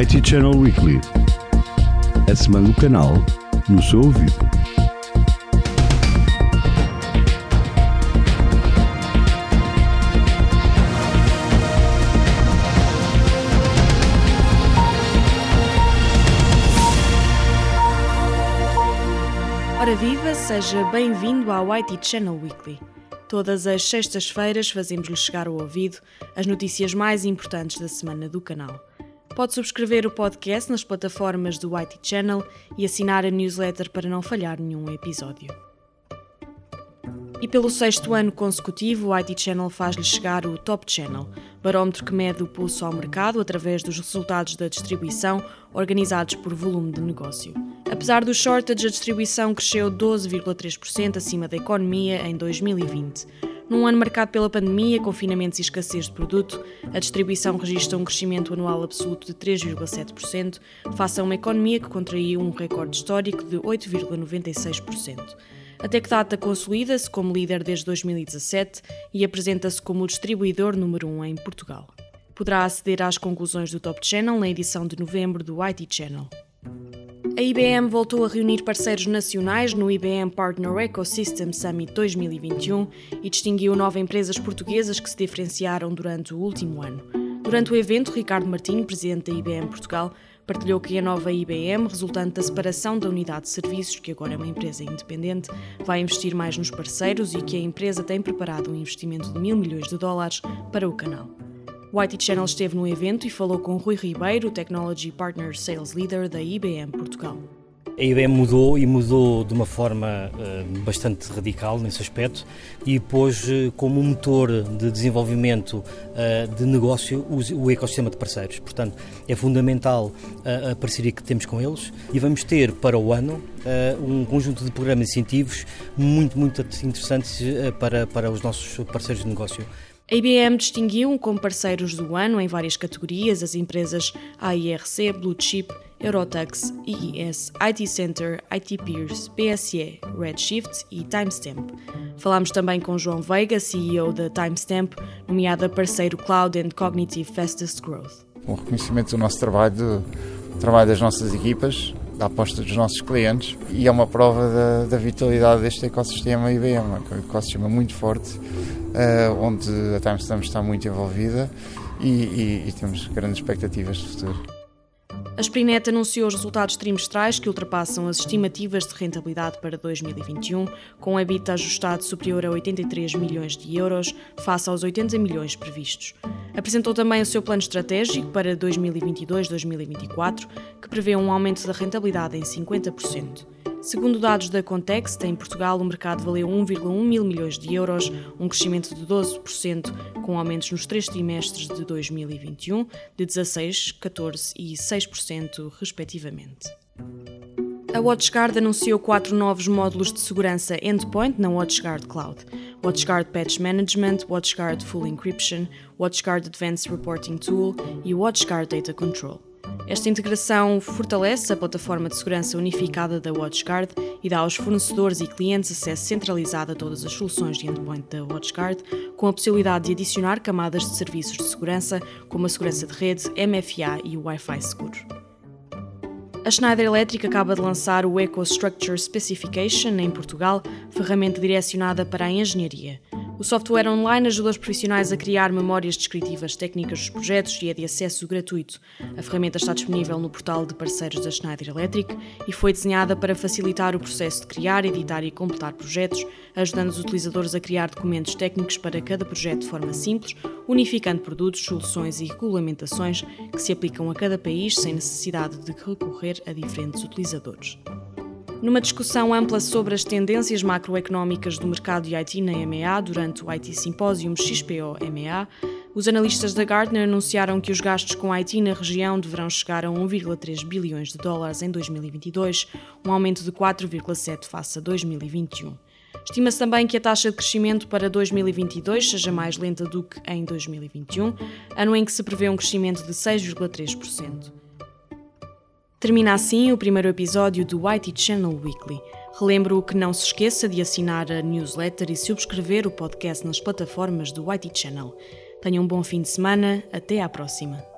IT Channel Weekly. A semana do canal no seu ouvido. Ora viva, seja bem-vindo ao IT Channel Weekly. Todas as sextas-feiras fazemos-lhe chegar ao ouvido as notícias mais importantes da semana do canal. Pode subscrever o podcast nas plataformas do IT Channel e assinar a newsletter para não falhar nenhum episódio. E pelo sexto ano consecutivo, o IT Channel faz-lhe chegar o Top Channel, barómetro que mede o pulso ao mercado através dos resultados da distribuição organizados por volume de negócio. Apesar do shortage, a distribuição cresceu 12,3% acima da economia em 2020. Num ano marcado pela pandemia, confinamentos e escassez de produto, a distribuição registra um crescimento anual absoluto de 3,7%, face a uma economia que contraiu um recorde histórico de 8,96%. Até que data consolida-se como líder desde 2017 e apresenta-se como o distribuidor número 1 um em Portugal. Poderá aceder às conclusões do Top Channel na edição de novembro do IT Channel. A IBM voltou a reunir parceiros nacionais no IBM Partner Ecosystem Summit 2021 e distinguiu nove empresas portuguesas que se diferenciaram durante o último ano. Durante o evento, Ricardo Martins, presidente da IBM Portugal, partilhou que a nova IBM, resultante da separação da unidade de serviços, que agora é uma empresa independente, vai investir mais nos parceiros e que a empresa tem preparado um investimento de mil milhões de dólares para o canal. IT Channel esteve no evento e falou com Rui Ribeiro, Technology Partner Sales Leader da IBM Portugal. A IBM mudou e mudou de uma forma uh, bastante radical nesse aspecto e pôs uh, como motor de desenvolvimento uh, de negócio o, o, ecossistema de parceiros. Portanto, é fundamental a parceria que temos com eles e vamos ter para o ano um conjunto de programas e incentivos muito, muito interessantes para, para os nossos parceiros de negócio. A IBM distinguiu como parceiros do ano em várias categorias as empresas AIRC, Blue Chip, Eurotux, IT Center, IT Peers, PSE, Redshift e Timestamp. Falámos também com João Veiga, CEO da Timestamp, nomeada parceiro Cloud and Cognitive Fastest Growth. Um reconhecimento do nosso trabalho, do trabalho das nossas equipas, da aposta dos nossos clientes e é uma prova da, da vitalidade deste ecossistema IBM, é um ecossistema muito forte uh, onde a Timestamp está muito envolvida e, e, e temos grandes expectativas de futuro. A Sprinet anunciou os resultados trimestrais que ultrapassam as estimativas de rentabilidade para 2021, com um EBITDA ajustado superior a 83 milhões de euros, face aos 80 milhões previstos. Apresentou também o seu plano estratégico para 2022-2024, que prevê um aumento da rentabilidade em 50%. Segundo dados da Context, em Portugal o mercado valeu 1,1 mil milhões de euros, um crescimento de 12%, com aumentos nos três trimestres de 2021 de 16%, 14% e 6%, respectivamente. A WatchGuard anunciou quatro novos módulos de segurança endpoint na WatchGuard Cloud: WatchGuard Patch Management, WatchGuard Full Encryption, WatchGuard Advanced Reporting Tool e WatchGuard Data Control. Esta integração fortalece a plataforma de segurança unificada da WatchGuard e dá aos fornecedores e clientes acesso centralizado a todas as soluções de endpoint da WatchGuard, com a possibilidade de adicionar camadas de serviços de segurança, como a segurança de rede, MFA e o Wi-Fi seguro. A Schneider Electric acaba de lançar o EcoStructure Specification em Portugal, ferramenta direcionada para a engenharia. O software online ajuda os profissionais a criar memórias descritivas técnicas dos projetos e é de acesso gratuito. A ferramenta está disponível no portal de parceiros da Schneider Electric e foi desenhada para facilitar o processo de criar, editar e completar projetos, ajudando os utilizadores a criar documentos técnicos para cada projeto de forma simples, unificando produtos, soluções e regulamentações que se aplicam a cada país sem necessidade de recorrer a diferentes utilizadores. Numa discussão ampla sobre as tendências macroeconómicas do mercado de IT na EMEA durante o IT Symposium XPO-EMEA, os analistas da Gartner anunciaram que os gastos com IT na região deverão chegar a 1,3 bilhões de dólares em 2022, um aumento de 4,7 face a 2021. Estima-se também que a taxa de crescimento para 2022 seja mais lenta do que em 2021, ano em que se prevê um crescimento de 6,3%. Termina assim o primeiro episódio do IT Channel Weekly. Relembro que não se esqueça de assinar a newsletter e subscrever o podcast nas plataformas do IT Channel. Tenha um bom fim de semana, até à próxima.